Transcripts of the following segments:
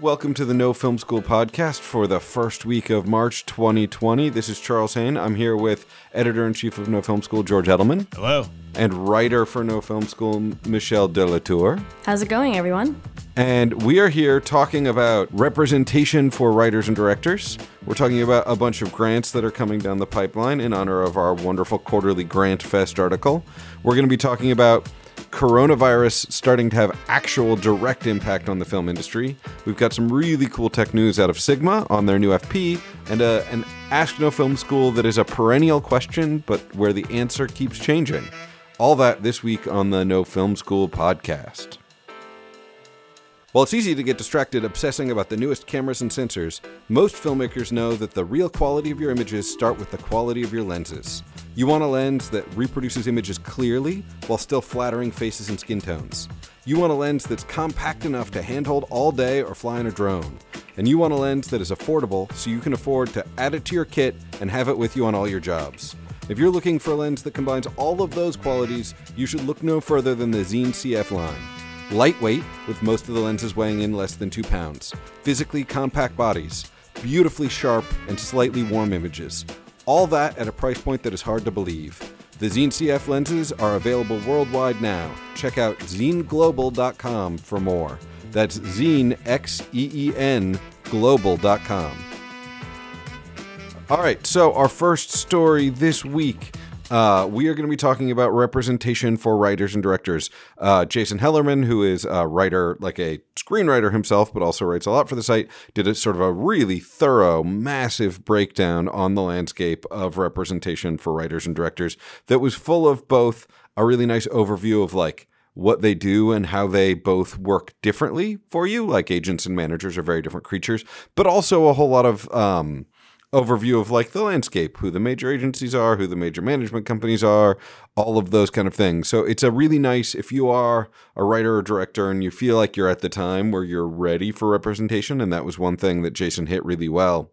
Welcome to the No Film School podcast for the first week of March 2020. This is Charles Haine. I'm here with editor in chief of No Film School, George Edelman, Hello. and writer for No Film School, Michelle Delatour. How's it going, everyone? And we are here talking about representation for writers and directors. We're talking about a bunch of grants that are coming down the pipeline in honor of our wonderful quarterly Grant Fest article. We're going to be talking about coronavirus starting to have actual direct impact on the film industry. We've got some really cool tech news out of Sigma on their new FP, and a, an Ask No Film School that is a perennial question, but where the answer keeps changing. All that this week on the No Film School podcast. While it's easy to get distracted obsessing about the newest cameras and sensors, most filmmakers know that the real quality of your images start with the quality of your lenses. You want a lens that reproduces images clearly while still flattering faces and skin tones. You want a lens that's compact enough to handhold all day or fly in a drone. And you want a lens that is affordable so you can afford to add it to your kit and have it with you on all your jobs. If you're looking for a lens that combines all of those qualities, you should look no further than the Xeen CF line. Lightweight, with most of the lenses weighing in less than 2 pounds. Physically compact bodies. Beautifully sharp and slightly warm images. All that at a price point that is hard to believe. The Xeen CF lenses are available worldwide now. Check out xeenglobal.com for more. That's Xeen, X E E N, global.com. All right, so our first story this week. Uh, we are going to be talking about representation for writers and directors. Uh, Jason Hellerman, who is a writer, like a screenwriter himself, but also writes a lot for the site, did a sort of a really thorough, massive breakdown on the landscape of representation for writers and directors that was full of both a really nice overview of like what they do and how they both work differently for you. Like agents and managers are very different creatures, but also a whole lot of um, overview of like the landscape, who the major agencies are, who the major management companies are, all of those kind of things. So it's a really nice if you are a writer or director and you feel like you're at the time where you're ready for representation and that was one thing that Jason hit really well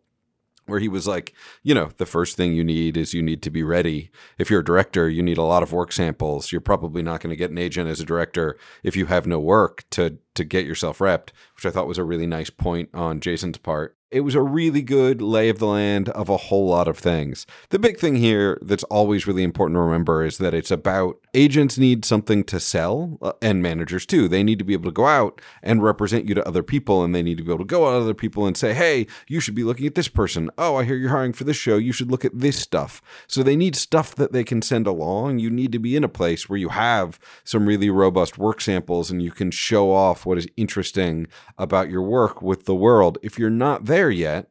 where he was like, you know, the first thing you need is you need to be ready. If you're a director, you need a lot of work samples. You're probably not going to get an agent as a director if you have no work to to get yourself repped, which I thought was a really nice point on Jason's part. It was a really good lay of the land of a whole lot of things. The big thing here that's always really important to remember is that it's about agents need something to sell uh, and managers too. They need to be able to go out and represent you to other people and they need to be able to go out to other people and say, "Hey, you should be looking at this person. Oh, I hear you're hiring for this show. You should look at this stuff." So they need stuff that they can send along. You need to be in a place where you have some really robust work samples and you can show off what is interesting about your work with the world. If you're not there yet,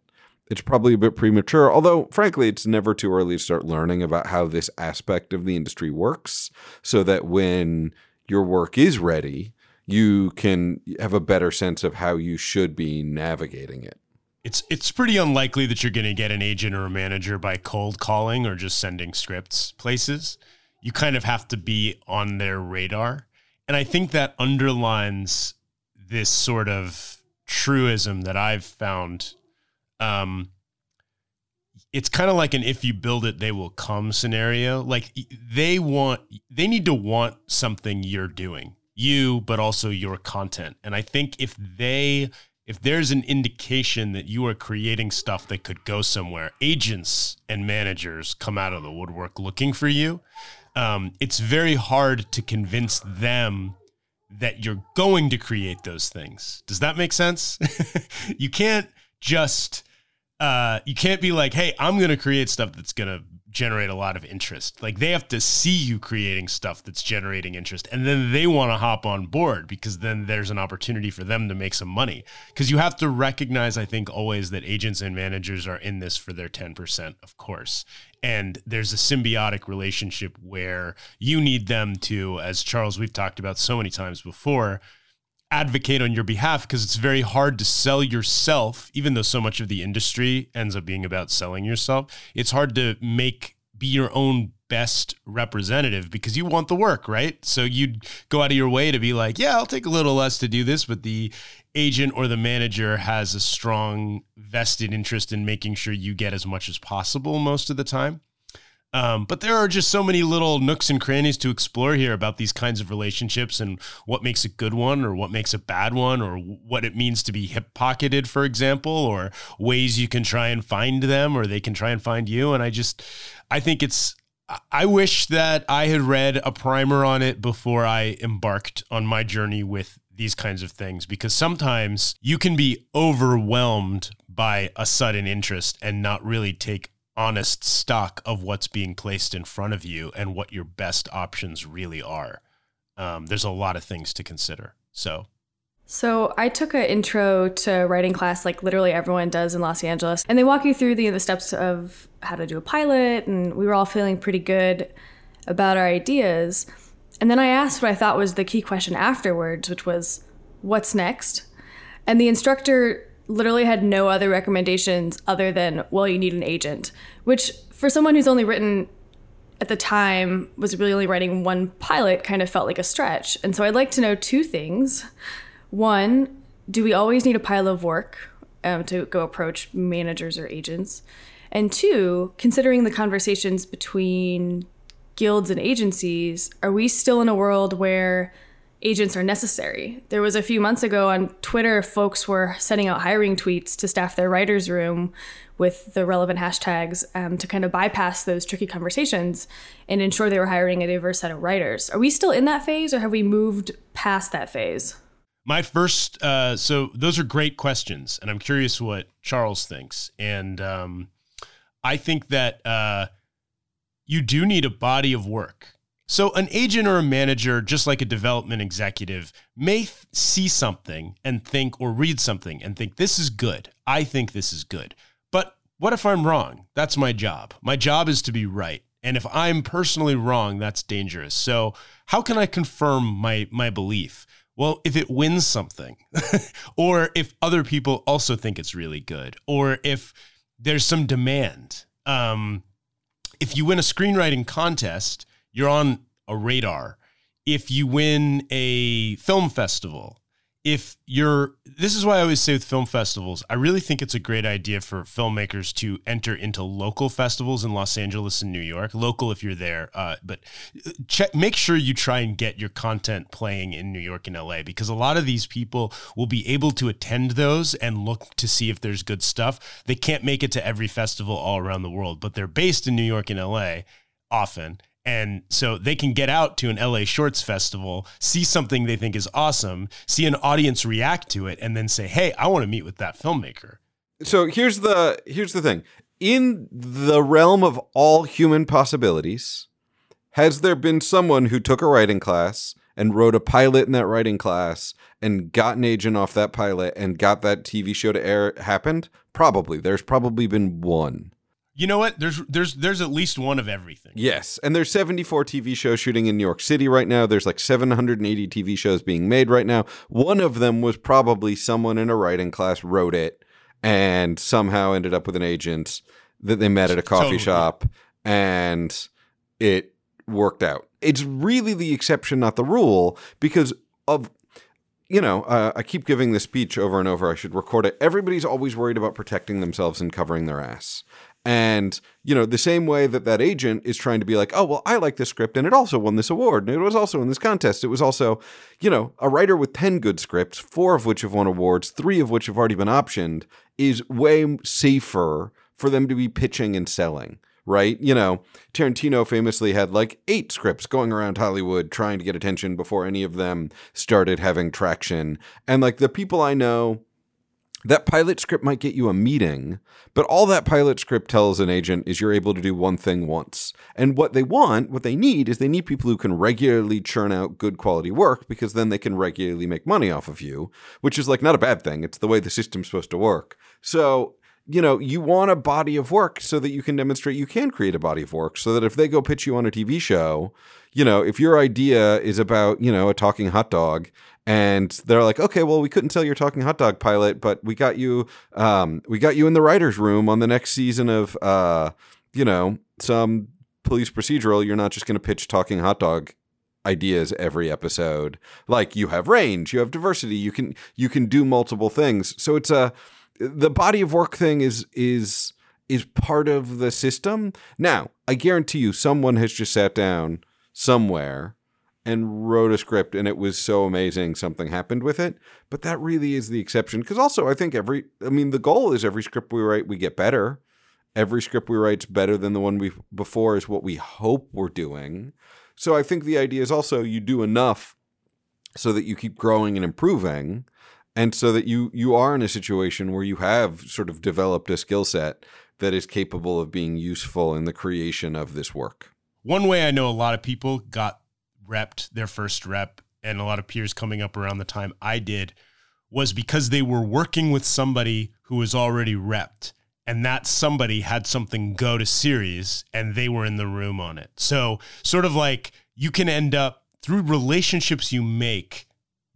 it's probably a bit premature, although, frankly, it's never too early to start learning about how this aspect of the industry works so that when your work is ready, you can have a better sense of how you should be navigating it. It's it's pretty unlikely that you're going to get an agent or a manager by cold calling or just sending scripts places. You kind of have to be on their radar. And I think that underlines this sort of truism that I've found. Um, it's kind of like an if you build it, they will come scenario. Like they want, they need to want something you're doing, you, but also your content. And I think if they, if there's an indication that you are creating stuff that could go somewhere, agents and managers come out of the woodwork looking for you. Um, it's very hard to convince them that you're going to create those things. Does that make sense? you can't just uh, you can't be like, "Hey, I'm going to create stuff that's going to generate a lot of interest." Like they have to see you creating stuff that's generating interest and then they want to hop on board because then there's an opportunity for them to make some money. Cuz you have to recognize I think always that agents and managers are in this for their 10%, of course. And there's a symbiotic relationship where you need them to as Charles we've talked about so many times before, advocate on your behalf because it's very hard to sell yourself, even though so much of the industry ends up being about selling yourself. It's hard to make be your own best representative because you want the work, right? So you'd go out of your way to be like, yeah, I'll take a little less to do this, but the agent or the manager has a strong vested interest in making sure you get as much as possible most of the time. Um, but there are just so many little nooks and crannies to explore here about these kinds of relationships and what makes a good one or what makes a bad one or what it means to be hip pocketed, for example, or ways you can try and find them or they can try and find you. And I just, I think it's, I wish that I had read a primer on it before I embarked on my journey with these kinds of things because sometimes you can be overwhelmed by a sudden interest and not really take honest stock of what's being placed in front of you and what your best options really are. Um, there's a lot of things to consider. So, so I took an intro to writing class, like literally everyone does in Los Angeles, and they walk you through the the steps of how to do a pilot, and we were all feeling pretty good about our ideas. And then I asked what I thought was the key question afterwards, which was, "What's next?" And the instructor literally had no other recommendations other than, well, you need an agent, which for someone who's only written at the time was really only writing one pilot kind of felt like a stretch. And so I'd like to know two things. One, do we always need a pile of work um, to go approach managers or agents? And two, considering the conversations between guilds and agencies, are we still in a world where agents are necessary. There was a few months ago on Twitter, folks were sending out hiring tweets to staff their writer's room with the relevant hashtags um, to kind of bypass those tricky conversations and ensure they were hiring a diverse set of writers. Are we still in that phase or have we moved past that phase? My first, uh, so those are great questions, and I'm curious what Charles thinks. And um, I think that uh, you do need a body of work so, an agent or a manager, just like a development executive, may th- see something and think, or read something and think, this is good. I think this is good. But what if I'm wrong? That's my job. My job is to be right. And if I'm personally wrong, that's dangerous. So, how can I confirm my, my belief? Well, if it wins something, or if other people also think it's really good, or if there's some demand. Um, if you win a screenwriting contest, you're on a radar. If you win a film festival, if you're this is why I always say with film festivals, I really think it's a great idea for filmmakers to enter into local festivals in Los Angeles and New York. Local if you're there, uh, but check make sure you try and get your content playing in New York and LA because a lot of these people will be able to attend those and look to see if there's good stuff. They can't make it to every festival all around the world, but they're based in New York and LA often and so they can get out to an LA Shorts Festival, see something they think is awesome, see an audience react to it, and then say, "Hey, I want to meet with that filmmaker." So here's the here's the thing. In the realm of all human possibilities, has there been someone who took a writing class and wrote a pilot in that writing class and got an agent off that pilot and got that TV show to air happened? Probably. There's probably been one. You know what? There's there's there's at least one of everything. Yes, and there's 74 TV shows shooting in New York City right now. There's like 780 TV shows being made right now. One of them was probably someone in a writing class wrote it and somehow ended up with an agent that they met at a coffee totally. shop and it worked out. It's really the exception not the rule because of you know, uh, I keep giving this speech over and over. I should record it. Everybody's always worried about protecting themselves and covering their ass. And, you know, the same way that that agent is trying to be like, oh, well, I like this script and it also won this award and it was also in this contest. It was also, you know, a writer with 10 good scripts, four of which have won awards, three of which have already been optioned, is way safer for them to be pitching and selling, right? You know, Tarantino famously had like eight scripts going around Hollywood trying to get attention before any of them started having traction. And like the people I know, that pilot script might get you a meeting, but all that pilot script tells an agent is you're able to do one thing once. And what they want, what they need, is they need people who can regularly churn out good quality work because then they can regularly make money off of you, which is like not a bad thing. It's the way the system's supposed to work. So, you know, you want a body of work so that you can demonstrate you can create a body of work so that if they go pitch you on a TV show, you know, if your idea is about, you know, a talking hot dog and they're like, okay, well, we couldn't tell you're talking hot dog pilot, but we got you, um, we got you in the writers' room on the next season of, uh, you know, some police procedural. You're not just going to pitch talking hot dog ideas every episode. Like you have range, you have diversity, you can you can do multiple things. So it's a the body of work thing is is is part of the system. Now, I guarantee you, someone has just sat down somewhere and wrote a script and it was so amazing something happened with it. But that really is the exception because also i think every i mean the goal is every script we write we get better. Every script we write's better than the one we before is what we hope we're doing. So i think the idea is also you do enough so that you keep growing and improving and so that you you are in a situation where you have sort of developed a skill set that is capable of being useful in the creation of this work. One way i know a lot of people got repped their first rep and a lot of peers coming up around the time I did was because they were working with somebody who was already repped and that somebody had something go to series and they were in the room on it. So sort of like you can end up through relationships you make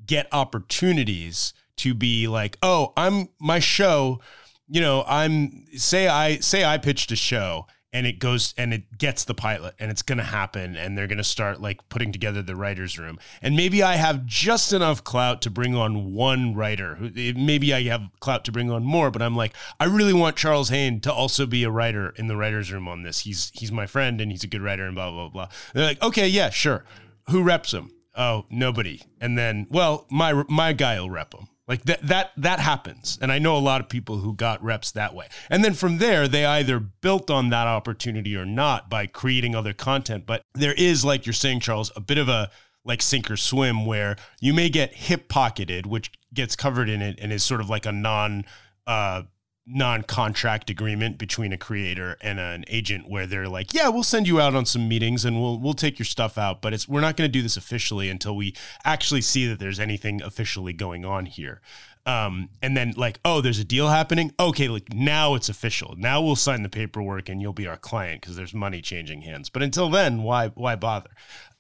get opportunities to be like, "Oh, I'm my show, you know, I'm say I say I pitched a show and it goes and it gets the pilot and it's going to happen and they're going to start like putting together the writers room. And maybe i have just enough clout to bring on one writer maybe i have clout to bring on more but i'm like i really want charles haine to also be a writer in the writers room on this. He's he's my friend and he's a good writer and blah blah blah. They're like okay yeah sure. Who reps him? Oh nobody. And then well my my guy will rep him like that that that happens. And I know a lot of people who got reps that way. And then from there they either built on that opportunity or not by creating other content. But there is like you're saying Charles a bit of a like sink or swim where you may get hip pocketed which gets covered in it and is sort of like a non uh non-contract agreement between a creator and an agent where they're like, "Yeah, we'll send you out on some meetings and we'll we'll take your stuff out, but it's we're not going to do this officially until we actually see that there's anything officially going on here." Um, and then like, "Oh, there's a deal happening. Okay, like now it's official. Now we'll sign the paperwork and you'll be our client because there's money changing hands. But until then, why why bother?"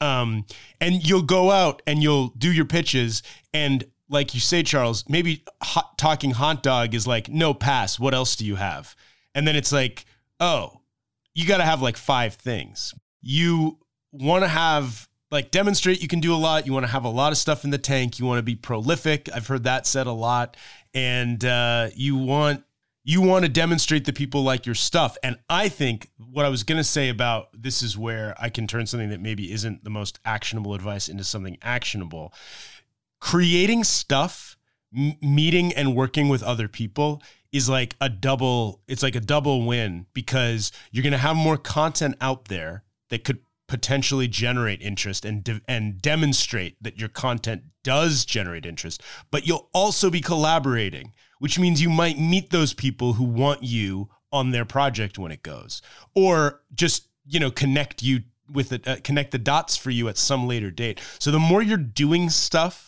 Um, and you'll go out and you'll do your pitches and like you say, Charles, maybe hot, talking hot dog is like, no pass. What else do you have? And then it's like, oh, you got to have like five things. You want to have like demonstrate you can do a lot. You want to have a lot of stuff in the tank. You want to be prolific. I've heard that said a lot. And uh, you want you want to demonstrate that people like your stuff. And I think what I was going to say about this is where I can turn something that maybe isn't the most actionable advice into something actionable creating stuff, m- meeting and working with other people is like a double it's like a double win because you're going to have more content out there that could potentially generate interest and de- and demonstrate that your content does generate interest but you'll also be collaborating which means you might meet those people who want you on their project when it goes or just you know connect you with it uh, connect the dots for you at some later date. So the more you're doing stuff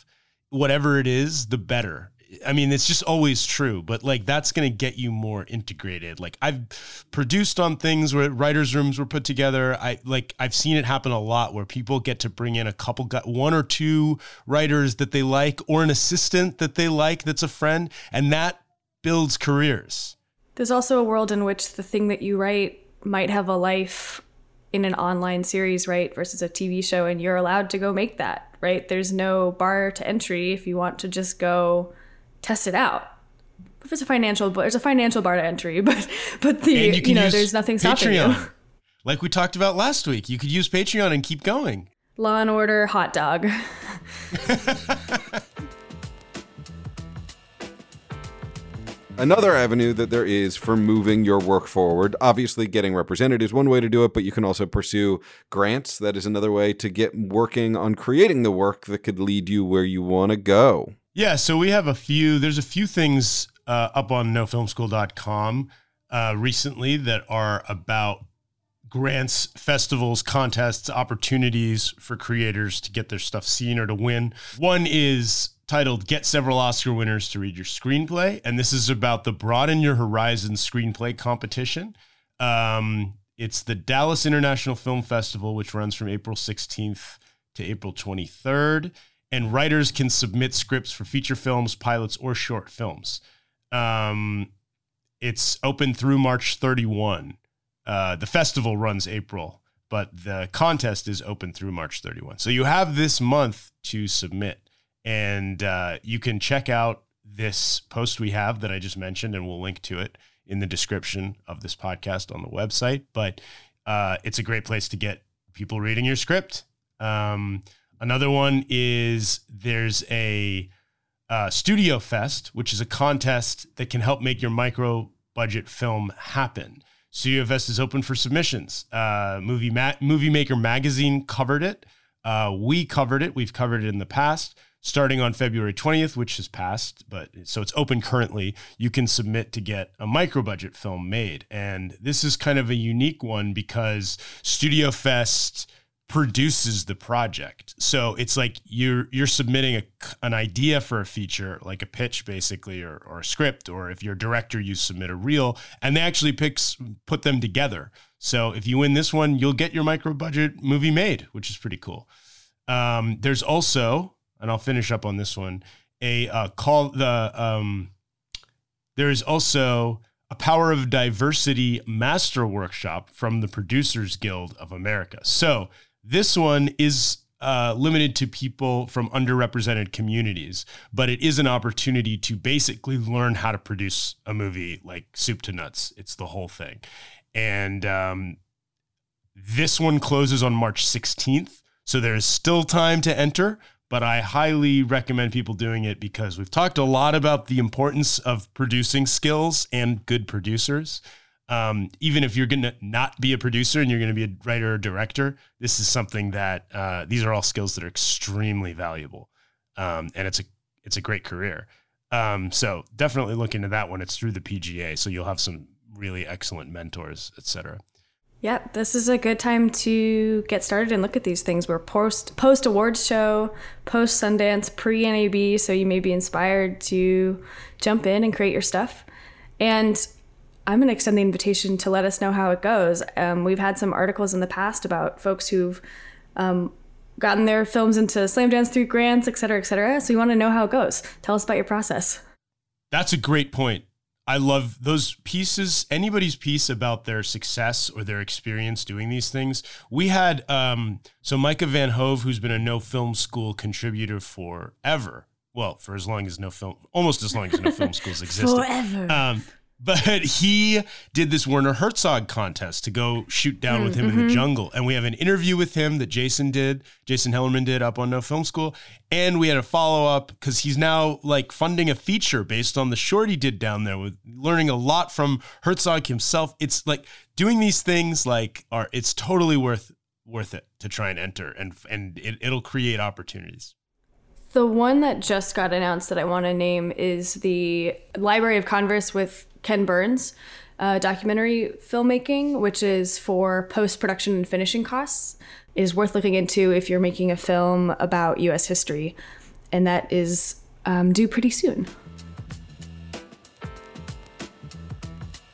whatever it is, the better. I mean, it's just always true, but like that's going to get you more integrated. Like I've produced on things where writers' rooms were put together. I like I've seen it happen a lot where people get to bring in a couple, one or two writers that they like, or an assistant that they like that's a friend, and that builds careers. There's also a world in which the thing that you write might have a life in an online series, right, versus a TV show, and you're allowed to go make that, right? There's no bar to entry if you want to just go test it out. If it's a financial, there's a financial bar to entry, but but the you, you, know there's nothing stopping Patreon. you. Like we talked about last week, you could use Patreon and keep going. Law and Order hot dog. Another avenue that there is for moving your work forward, obviously getting represented is one way to do it, but you can also pursue grants. That is another way to get working on creating the work that could lead you where you want to go. Yeah, so we have a few, there's a few things uh, up on nofilmschool.com uh, recently that are about grants, festivals, contests, opportunities for creators to get their stuff seen or to win. One is titled Get Several Oscar Winners to Read Your Screenplay. And this is about the Broaden Your Horizon Screenplay Competition. Um, it's the Dallas International Film Festival, which runs from April 16th to April 23rd. And writers can submit scripts for feature films, pilots, or short films. Um, it's open through March 31. Uh, the festival runs April, but the contest is open through March 31. So you have this month to submit. And uh, you can check out this post we have that I just mentioned, and we'll link to it in the description of this podcast on the website. But uh, it's a great place to get people reading your script. Um, another one is there's a uh, Studio Fest, which is a contest that can help make your micro budget film happen. Studio Fest is open for submissions. Uh, Movie Ma- Movie Maker Magazine covered it. Uh, we covered it. We've covered it in the past. Starting on February 20th, which has passed, but so it's open currently. You can submit to get a micro budget film made, and this is kind of a unique one because Studio Fest produces the project. So it's like you're you're submitting a, an idea for a feature, like a pitch basically, or, or a script, or if you're a director, you submit a reel, and they actually picks put them together. So if you win this one, you'll get your micro budget movie made, which is pretty cool. Um, there's also, and I'll finish up on this one, a uh, call the um, there is also a Power of Diversity Master Workshop from the Producers Guild of America. So this one is uh, limited to people from underrepresented communities, but it is an opportunity to basically learn how to produce a movie like soup to nuts. It's the whole thing. And um, this one closes on March 16th. So there's still time to enter, but I highly recommend people doing it because we've talked a lot about the importance of producing skills and good producers. Um, even if you're going to not be a producer and you're going to be a writer or director, this is something that uh, these are all skills that are extremely valuable, um, and it's a it's a great career. Um, so definitely look into that one. It's through the PGA, so you'll have some really excellent mentors, etc. Yeah, this is a good time to get started and look at these things. We're post post awards show, post Sundance, pre NAB, so you may be inspired to jump in and create your stuff. And I'm going to extend the invitation to let us know how it goes. Um, we've had some articles in the past about folks who've um, gotten their films into Slamdance through grants, et cetera, et cetera. So we want to know how it goes. Tell us about your process. That's a great point. I love those pieces. Anybody's piece about their success or their experience doing these things. We had um, so Micah Van Hove, who's been a No Film School contributor forever. Well, for as long as no film, almost as long as no film schools existed. Forever. Um, but he did this Werner Herzog contest to go shoot down with him Mm-hmm. in the jungle. And we have an interview with him that Jason did, Jason Hellerman did up on No Film School. And we had a follow up because he's now like funding a feature based on the short he did down there with learning a lot from Herzog himself. It's like doing these things like are it's totally worth worth it to try and enter and and it, it'll create opportunities. The one that just got announced that I want to name is the Library of Congress with Ken Burns uh, documentary filmmaking, which is for post production and finishing costs. Is worth looking into if you're making a film about U.S. history, and that is um, due pretty soon.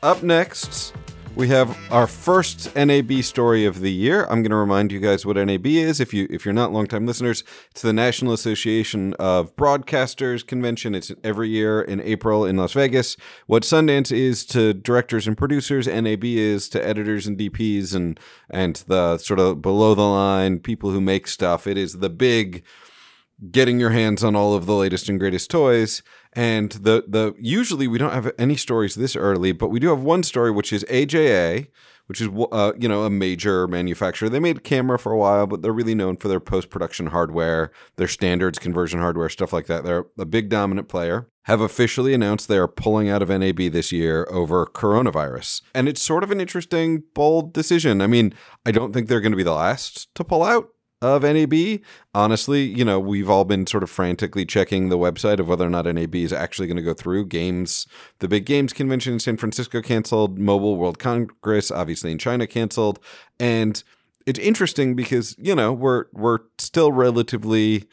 Up next, we have our first NAB story of the year. I'm going to remind you guys what NAB is. If you if you're not longtime listeners, it's the National Association of Broadcasters convention. It's every year in April in Las Vegas. What Sundance is to directors and producers, NAB is to editors and DPs and and the sort of below the line people who make stuff. It is the big getting your hands on all of the latest and greatest toys. And the the usually we don't have any stories this early, but we do have one story which is AJA, which is uh, you know a major manufacturer. They made camera for a while, but they're really known for their post production hardware, their standards conversion hardware, stuff like that. They're a big dominant player. Have officially announced they are pulling out of NAB this year over coronavirus. And it's sort of an interesting, bold decision. I mean, I don't think they're going to be the last to pull out of NAB. Honestly, you know, we've all been sort of frantically checking the website of whether or not NAB is actually going to go through. Games, the big games convention in San Francisco canceled, Mobile World Congress, obviously in China canceled, and it's interesting because you know we're we're still relatively.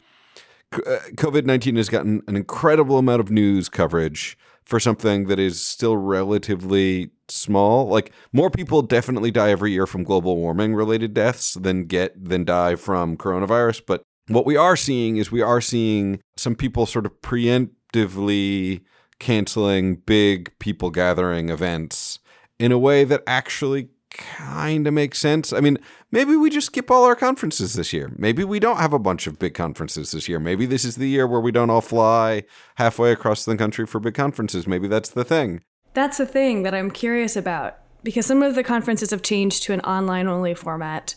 Uh, COVID nineteen has gotten an incredible amount of news coverage for something that is still relatively small. Like more people definitely die every year from global warming related deaths than get than die from coronavirus. But what we are seeing is we are seeing some people sort of preemptively canceling big people gathering events in a way that actually kind of makes sense. I mean, maybe we just skip all our conferences this year. Maybe we don't have a bunch of big conferences this year. Maybe this is the year where we don't all fly halfway across the country for big conferences. Maybe that's the thing. That's the thing that I'm curious about because some of the conferences have changed to an online only format.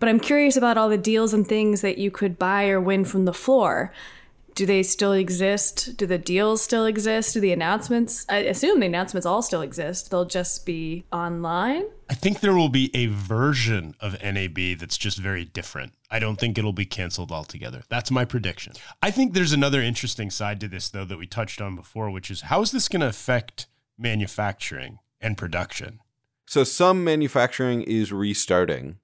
But I'm curious about all the deals and things that you could buy or win from the floor. Do they still exist? Do the deals still exist? Do the announcements? I assume the announcements all still exist. They'll just be online. I think there will be a version of NAB that's just very different. I don't think it'll be canceled altogether. That's my prediction. I think there's another interesting side to this, though, that we touched on before, which is how is this going to affect manufacturing and production? So some manufacturing is restarting.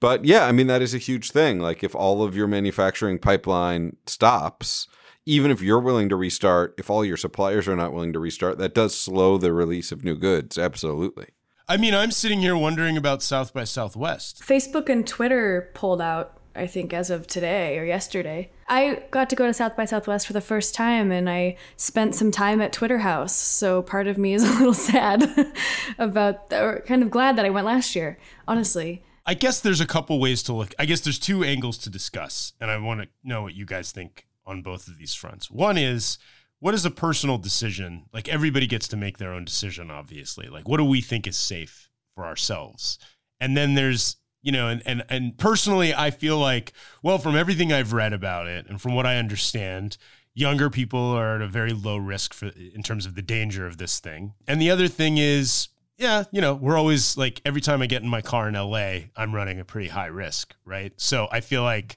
But yeah, I mean, that is a huge thing. Like, if all of your manufacturing pipeline stops, even if you're willing to restart, if all your suppliers are not willing to restart, that does slow the release of new goods. Absolutely. I mean, I'm sitting here wondering about South by Southwest. Facebook and Twitter pulled out, I think, as of today or yesterday. I got to go to South by Southwest for the first time and I spent some time at Twitter House. So part of me is a little sad about, or kind of glad that I went last year, honestly. I guess there's a couple ways to look. I guess there's two angles to discuss, and I want to know what you guys think on both of these fronts. One is what is a personal decision? Like everybody gets to make their own decision, obviously. Like what do we think is safe for ourselves? And then there's you know, and and and personally, I feel like, well, from everything I've read about it and from what I understand, younger people are at a very low risk for in terms of the danger of this thing. And the other thing is yeah, you know, we're always like every time I get in my car in LA, I'm running a pretty high risk, right? So I feel like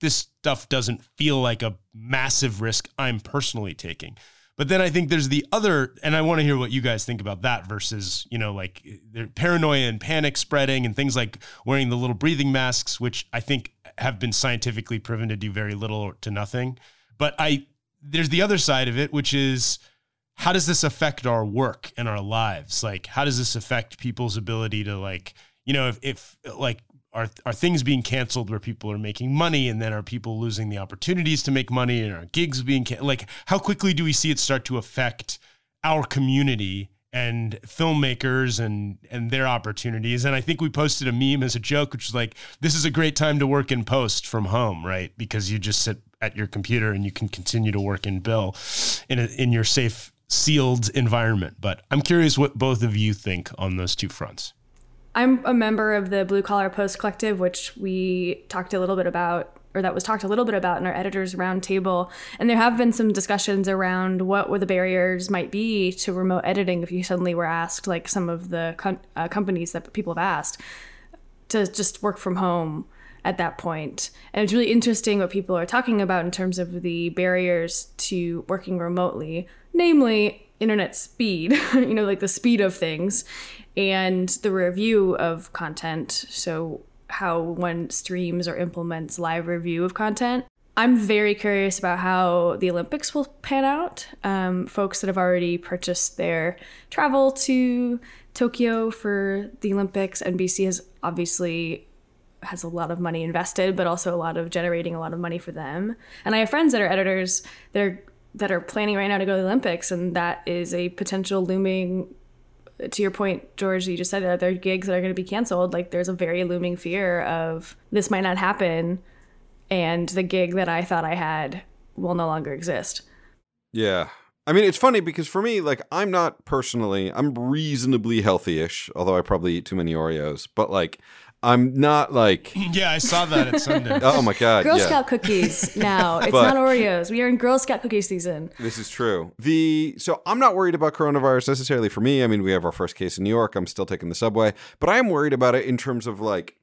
this stuff doesn't feel like a massive risk I'm personally taking. But then I think there's the other, and I want to hear what you guys think about that versus, you know, like paranoia and panic spreading and things like wearing the little breathing masks, which I think have been scientifically proven to do very little to nothing. But I, there's the other side of it, which is, how does this affect our work and our lives? Like, how does this affect people's ability to like, you know, if, if like are are things being canceled where people are making money and then are people losing the opportunities to make money and are gigs being can- like how quickly do we see it start to affect our community and filmmakers and and their opportunities and I think we posted a meme as a joke which is like this is a great time to work in post from home right because you just sit at your computer and you can continue to work in bill in a, in your safe sealed environment. But I'm curious what both of you think on those two fronts. I'm a member of the Blue Collar Post Collective, which we talked a little bit about, or that was talked a little bit about in our editors roundtable. And there have been some discussions around what were the barriers might be to remote editing if you suddenly were asked, like some of the com- uh, companies that people have asked, to just work from home at that point. And it's really interesting what people are talking about in terms of the barriers to working remotely namely internet speed, you know, like the speed of things and the review of content. So, how one streams or implements live review of content. I'm very curious about how the Olympics will pan out. Um, folks that have already purchased their travel to Tokyo for the Olympics, NBC has obviously has a lot of money invested, but also a lot of generating a lot of money for them. And I have friends that are editors that are that are planning right now to go to the Olympics, and that is a potential looming. To your point, George, you just said there are gigs that are going to be canceled? Like there's a very looming fear of this might not happen, and the gig that I thought I had will no longer exist. Yeah. I mean, it's funny because for me, like, I'm not personally, I'm reasonably healthy-ish, although I probably eat too many Oreos. But like, I'm not like. Yeah, I saw that at Sunday. oh my god! Girl yeah. Scout cookies now. It's but, not Oreos. We are in Girl Scout cookie season. This is true. The so I'm not worried about coronavirus necessarily for me. I mean, we have our first case in New York. I'm still taking the subway, but I am worried about it in terms of like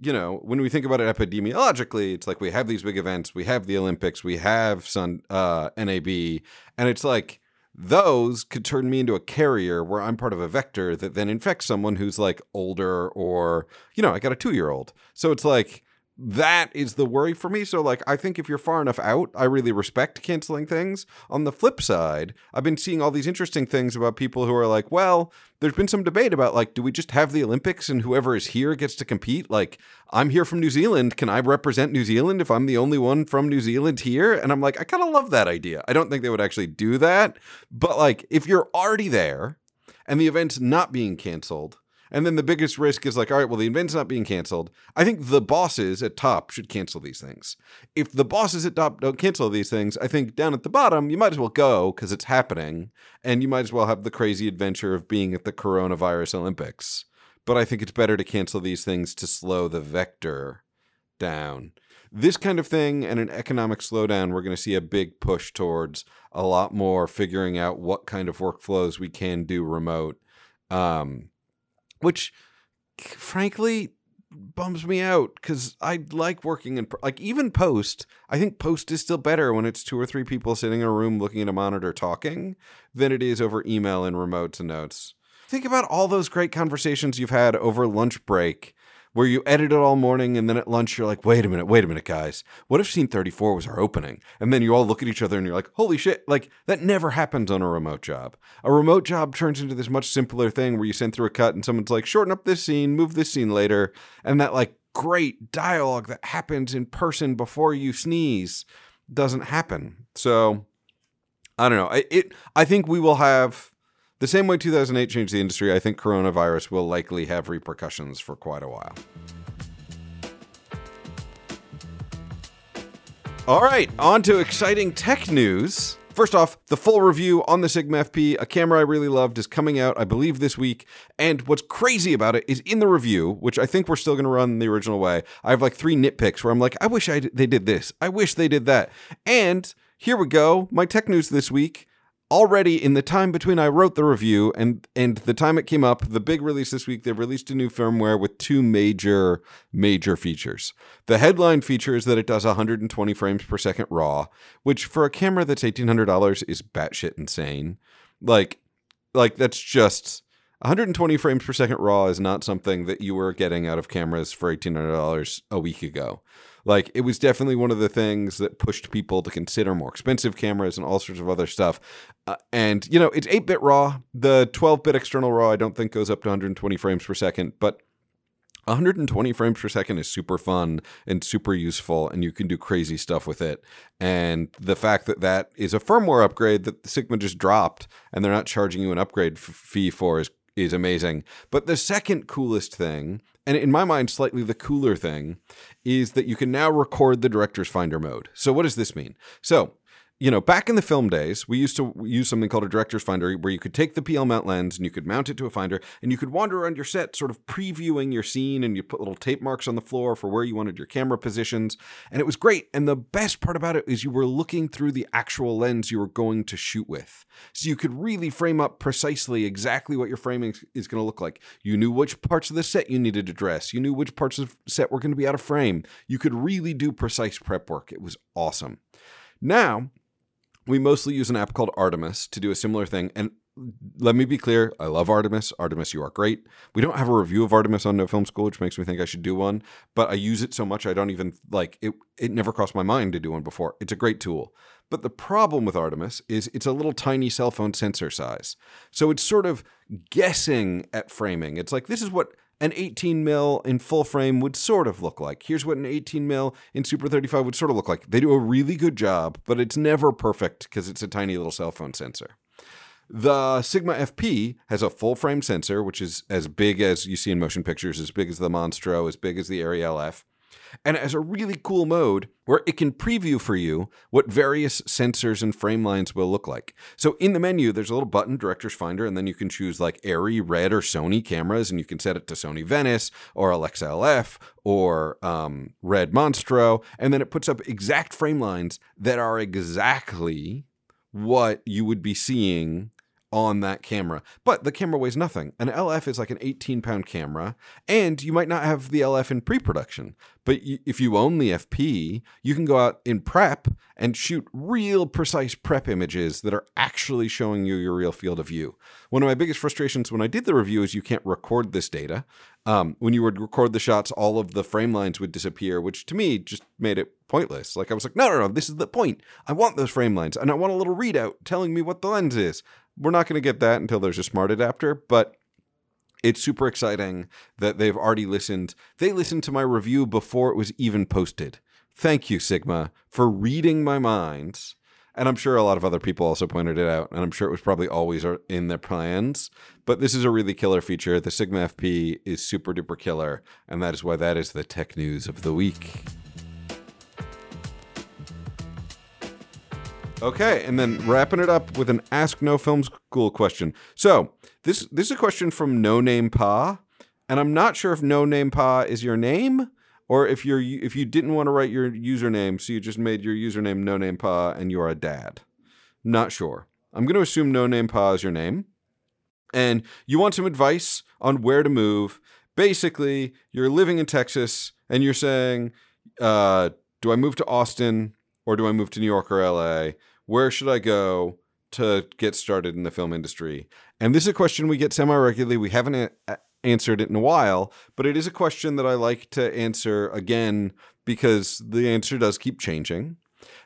you know, when we think about it epidemiologically, it's like we have these big events, we have the Olympics, we have Sun uh, NAB, and it's like those could turn me into a carrier where I'm part of a vector that then infects someone who's like older or, you know, I got a two year old. So it's like, that is the worry for me. So, like, I think if you're far enough out, I really respect canceling things. On the flip side, I've been seeing all these interesting things about people who are like, well, there's been some debate about, like, do we just have the Olympics and whoever is here gets to compete? Like, I'm here from New Zealand. Can I represent New Zealand if I'm the only one from New Zealand here? And I'm like, I kind of love that idea. I don't think they would actually do that. But, like, if you're already there and the event's not being canceled, And then the biggest risk is like, all right, well, the event's not being canceled. I think the bosses at top should cancel these things. If the bosses at top don't cancel these things, I think down at the bottom, you might as well go because it's happening. And you might as well have the crazy adventure of being at the coronavirus Olympics. But I think it's better to cancel these things to slow the vector down. This kind of thing and an economic slowdown, we're going to see a big push towards a lot more figuring out what kind of workflows we can do remote. Um, which frankly bums me out because I like working in like even post. I think post is still better when it's two or three people sitting in a room looking at a monitor talking than it is over email and remote to notes. Think about all those great conversations you've had over lunch break where you edit it all morning and then at lunch you're like, wait a minute, wait a minute, guys. What if scene 34 was our opening? And then you all look at each other and you're like, holy shit. Like that never happens on a remote job. A remote job turns into this much simpler thing where you send through a cut and someone's like, shorten up this scene, move this scene later. And that like great dialogue that happens in person before you sneeze doesn't happen. So I don't know. I, it, I think we will have the same way 2008 changed the industry, I think coronavirus will likely have repercussions for quite a while. All right, on to exciting tech news. First off, the full review on the Sigma FP, a camera I really loved, is coming out, I believe, this week. And what's crazy about it is in the review, which I think we're still going to run the original way. I have like three nitpicks where I'm like, I wish I d- they did this. I wish they did that. And here we go. My tech news this week already in the time between I wrote the review and and the time it came up, the big release this week, they've released a new firmware with two major major features. The headline feature is that it does 120 frames per second raw, which for a camera that's $1800 is batshit insane. Like like that's just 120 frames per second raw is not something that you were getting out of cameras for $1800 a week ago. Like it was definitely one of the things that pushed people to consider more expensive cameras and all sorts of other stuff. Uh, and you know, it's 8-bit raw. The 12-bit external raw I don't think goes up to 120 frames per second, but 120 frames per second is super fun and super useful, and you can do crazy stuff with it. And the fact that that is a firmware upgrade that Sigma just dropped, and they're not charging you an upgrade f- fee for is is amazing. But the second coolest thing, and in my mind, slightly the cooler thing, is that you can now record the director's finder mode. So, what does this mean? So, you know, back in the film days, we used to use something called a director's finder where you could take the PL mount lens and you could mount it to a finder and you could wander around your set sort of previewing your scene and you put little tape marks on the floor for where you wanted your camera positions. And it was great. And the best part about it is you were looking through the actual lens you were going to shoot with. So you could really frame up precisely exactly what your framing is going to look like. You knew which parts of the set you needed to dress. You knew which parts of the set were going to be out of frame. You could really do precise prep work. It was awesome. Now, we mostly use an app called Artemis to do a similar thing. And let me be clear, I love Artemis. Artemis, you are great. We don't have a review of Artemis on No Film School, which makes me think I should do one. But I use it so much I don't even like it. It never crossed my mind to do one before. It's a great tool. But the problem with Artemis is it's a little tiny cell phone sensor size. So it's sort of guessing at framing. It's like this is what an 18 mil in full frame would sort of look like. Here's what an 18 mil in Super 35 would sort of look like. They do a really good job, but it's never perfect because it's a tiny little cell phone sensor. The Sigma FP has a full frame sensor, which is as big as you see in motion pictures, as big as the Monstro, as big as the Arri LF and it has a really cool mode where it can preview for you what various sensors and frame lines will look like. So in the menu, there's a little button, Director's Finder, and then you can choose like Arri, Red, or Sony cameras, and you can set it to Sony Venice or Alexa LF or um, Red Monstro, and then it puts up exact frame lines that are exactly what you would be seeing on that camera. But the camera weighs nothing. An LF is like an 18 pound camera, and you might not have the LF in pre production. But if you own the FP, you can go out in prep and shoot real precise prep images that are actually showing you your real field of view. One of my biggest frustrations when I did the review is you can't record this data. Um, when you would record the shots, all of the frame lines would disappear, which to me just made it pointless. Like I was like, no, no, no, this is the point. I want those frame lines, and I want a little readout telling me what the lens is. We're not going to get that until there's a smart adapter, but it's super exciting that they've already listened. They listened to my review before it was even posted. Thank you, Sigma, for reading my mind And I'm sure a lot of other people also pointed it out, and I'm sure it was probably always in their plans. But this is a really killer feature. The Sigma FP is super duper killer, and that is why that is the tech news of the week. Okay, and then wrapping it up with an Ask No Film School question. So this this is a question from No Name Pa, and I'm not sure if No Name Pa is your name or if you're if you didn't want to write your username, so you just made your username No Name Pa and you are a dad. Not sure. I'm going to assume No Name Pa is your name, and you want some advice on where to move. Basically, you're living in Texas and you're saying, uh, "Do I move to Austin or do I move to New York or LA?" Where should I go to get started in the film industry? And this is a question we get semi regularly. We haven't a- answered it in a while, but it is a question that I like to answer again because the answer does keep changing.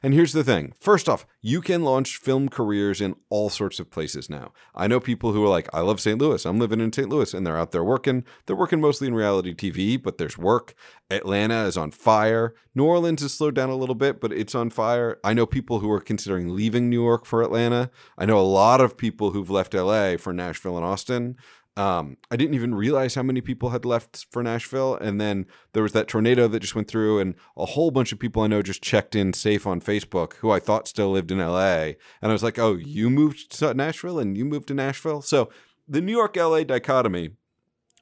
And here's the thing first off, you can launch film careers in all sorts of places now. I know people who are like, I love St. Louis. I'm living in St. Louis, and they're out there working. They're working mostly in reality TV, but there's work. Atlanta is on fire. New Orleans has slowed down a little bit, but it's on fire. I know people who are considering leaving New York for Atlanta. I know a lot of people who've left LA for Nashville and Austin. Um, I didn't even realize how many people had left for Nashville. And then there was that tornado that just went through, and a whole bunch of people I know just checked in safe on Facebook who I thought still lived in LA. And I was like, oh, you moved to Nashville and you moved to Nashville? So the New York LA dichotomy,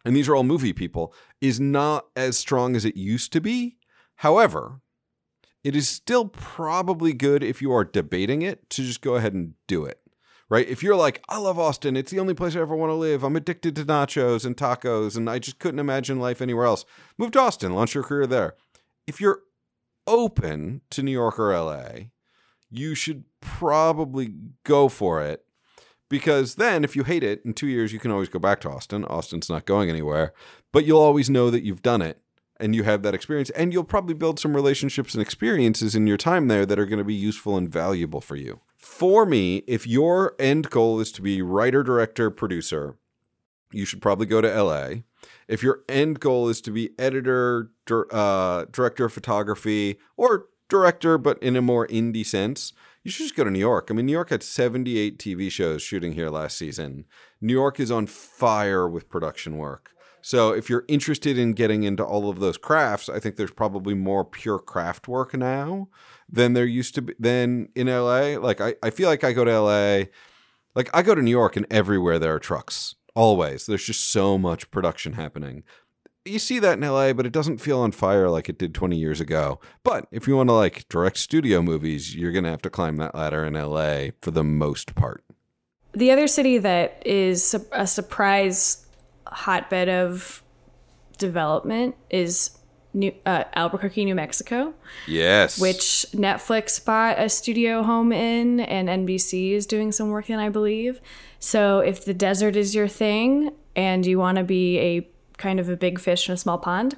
and these are all movie people, is not as strong as it used to be. However, it is still probably good if you are debating it to just go ahead and do it right? If you're like, I love Austin, it's the only place I ever want to live. I'm addicted to nachos and tacos, and I just couldn't imagine life anywhere else. Move to Austin, launch your career there. If you're open to New York or LA, you should probably go for it because then if you hate it in two years, you can always go back to Austin. Austin's not going anywhere, but you'll always know that you've done it and you have that experience and you'll probably build some relationships and experiences in your time there that are going to be useful and valuable for you for me, if your end goal is to be writer, director, producer, you should probably go to LA. If your end goal is to be editor, uh, director of photography, or director, but in a more indie sense, you should just go to New York. I mean, New York had 78 TV shows shooting here last season. New York is on fire with production work. So if you're interested in getting into all of those crafts, I think there's probably more pure craft work now than there used to be than in LA. Like I, I feel like I go to LA, like I go to New York and everywhere there are trucks. Always. There's just so much production happening. You see that in LA, but it doesn't feel on fire like it did 20 years ago. But if you want to like direct studio movies, you're going to have to climb that ladder in LA for the most part. The other city that is a surprise hotbed of development is New, uh, Albuquerque, New Mexico. Yes. Which Netflix bought a studio home in, and NBC is doing some work in, I believe. So if the desert is your thing and you want to be a kind of a big fish in a small pond,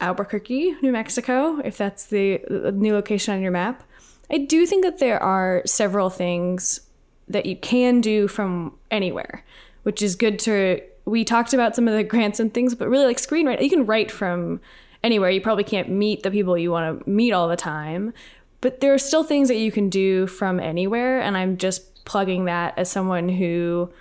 Albuquerque, New Mexico, if that's the, the new location on your map. I do think that there are several things that you can do from anywhere, which is good to we talked about some of the grants and things, but really like screenwriting, you can write from anywhere. You probably can't meet the people you want to meet all the time, but there are still things that you can do from anywhere. And I'm just plugging that as someone who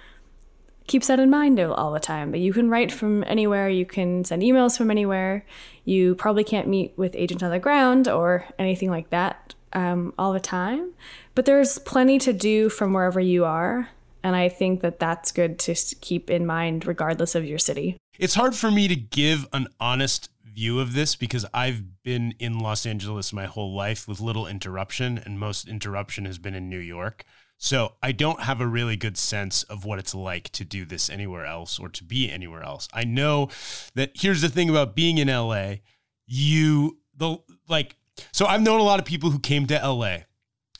keeps that in mind all the time. But you can write from anywhere, you can send emails from anywhere. You probably can't meet with agents on the ground or anything like that um, all the time. But there's plenty to do from wherever you are. And I think that that's good to keep in mind, regardless of your city. It's hard for me to give an honest view of this because I've been in Los Angeles my whole life with little interruption, and most interruption has been in New York. So I don't have a really good sense of what it's like to do this anywhere else or to be anywhere else. I know that here's the thing about being in LA, you the like so I've known a lot of people who came to LA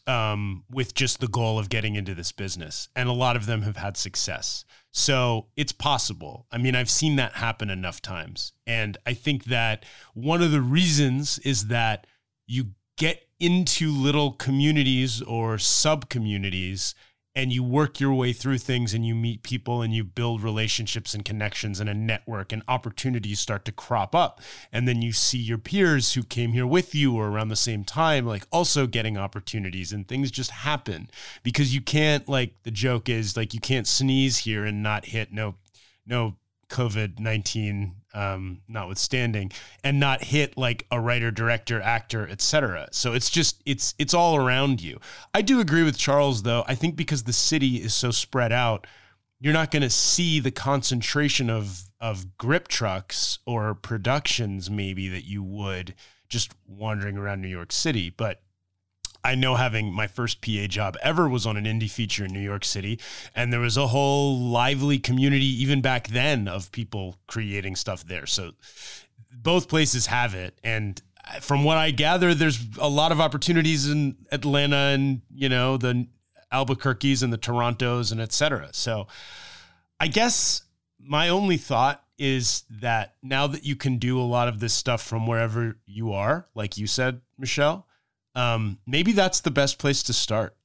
um, with just the goal of getting into this business. And a lot of them have had success. So it's possible. I mean, I've seen that happen enough times. And I think that one of the reasons is that you get into little communities or sub communities and you work your way through things and you meet people and you build relationships and connections and a network and opportunities start to crop up. And then you see your peers who came here with you or around the same time like also getting opportunities and things just happen. Because you can't like the joke is like you can't sneeze here and not hit no no COVID 19 um, notwithstanding, and not hit like a writer, director, actor, etc. So it's just it's it's all around you. I do agree with Charles though. I think because the city is so spread out, you're not going to see the concentration of of grip trucks or productions maybe that you would just wandering around New York City. But I know having my first PA job ever was on an indie feature in New York City. And there was a whole lively community, even back then, of people creating stuff there. So both places have it. And from what I gather, there's a lot of opportunities in Atlanta and, you know, the Albuquerques and the Torontos and et cetera. So I guess my only thought is that now that you can do a lot of this stuff from wherever you are, like you said, Michelle, um, maybe that's the best place to start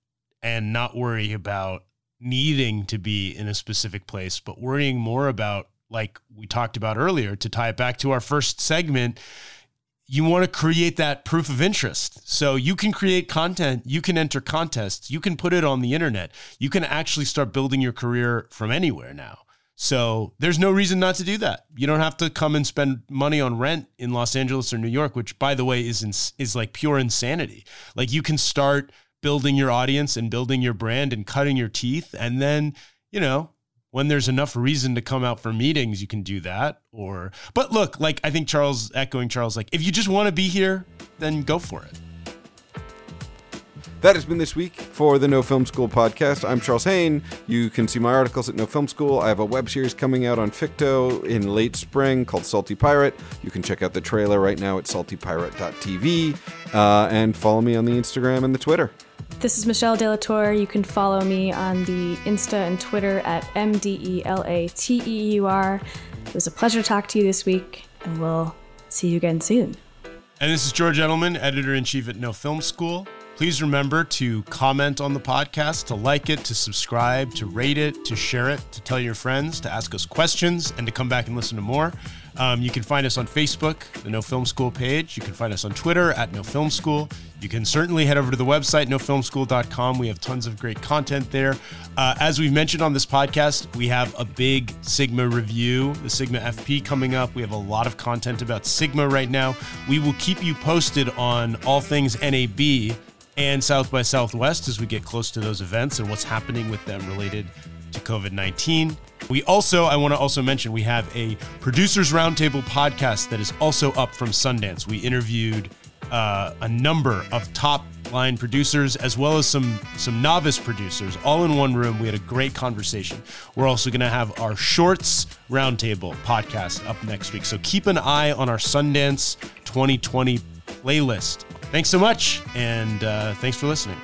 and not worry about needing to be in a specific place, but worrying more about, like we talked about earlier, to tie it back to our first segment. You want to create that proof of interest. So you can create content, you can enter contests, you can put it on the internet. You can actually start building your career from anywhere now. So there's no reason not to do that. You don't have to come and spend money on rent in Los Angeles or New York, which by the way is is like pure insanity. Like you can start building your audience and building your brand and cutting your teeth and then, you know, when there's enough reason to come out for meetings, you can do that or but look, like I think Charles echoing Charles like if you just want to be here, then go for it. That has been this week for the No Film School podcast. I'm Charles Haine. You can see my articles at No Film School. I have a web series coming out on Ficto in late spring called Salty Pirate. You can check out the trailer right now at saltypirate.tv uh, and follow me on the Instagram and the Twitter. This is Michelle DeLateur. You can follow me on the Insta and Twitter at M D E L A T E U R. It was a pleasure to talk to you this week, and we'll see you again soon. And this is George Edelman, editor in chief at No Film School. Please remember to comment on the podcast, to like it, to subscribe, to rate it, to share it, to tell your friends, to ask us questions, and to come back and listen to more. Um, you can find us on Facebook, the No Film School page. You can find us on Twitter at No Film School. You can certainly head over to the website, nofilmschool.com. We have tons of great content there. Uh, as we've mentioned on this podcast, we have a big Sigma review, the Sigma FP coming up. We have a lot of content about Sigma right now. We will keep you posted on all things NAB and South by Southwest as we get close to those events and what's happening with them related to COVID 19. We also, I want to also mention, we have a producers roundtable podcast that is also up from Sundance. We interviewed uh, a number of top line producers as well as some some novice producers all in one room. We had a great conversation. We're also going to have our shorts roundtable podcast up next week. So keep an eye on our Sundance 2020 playlist. Thanks so much, and uh, thanks for listening.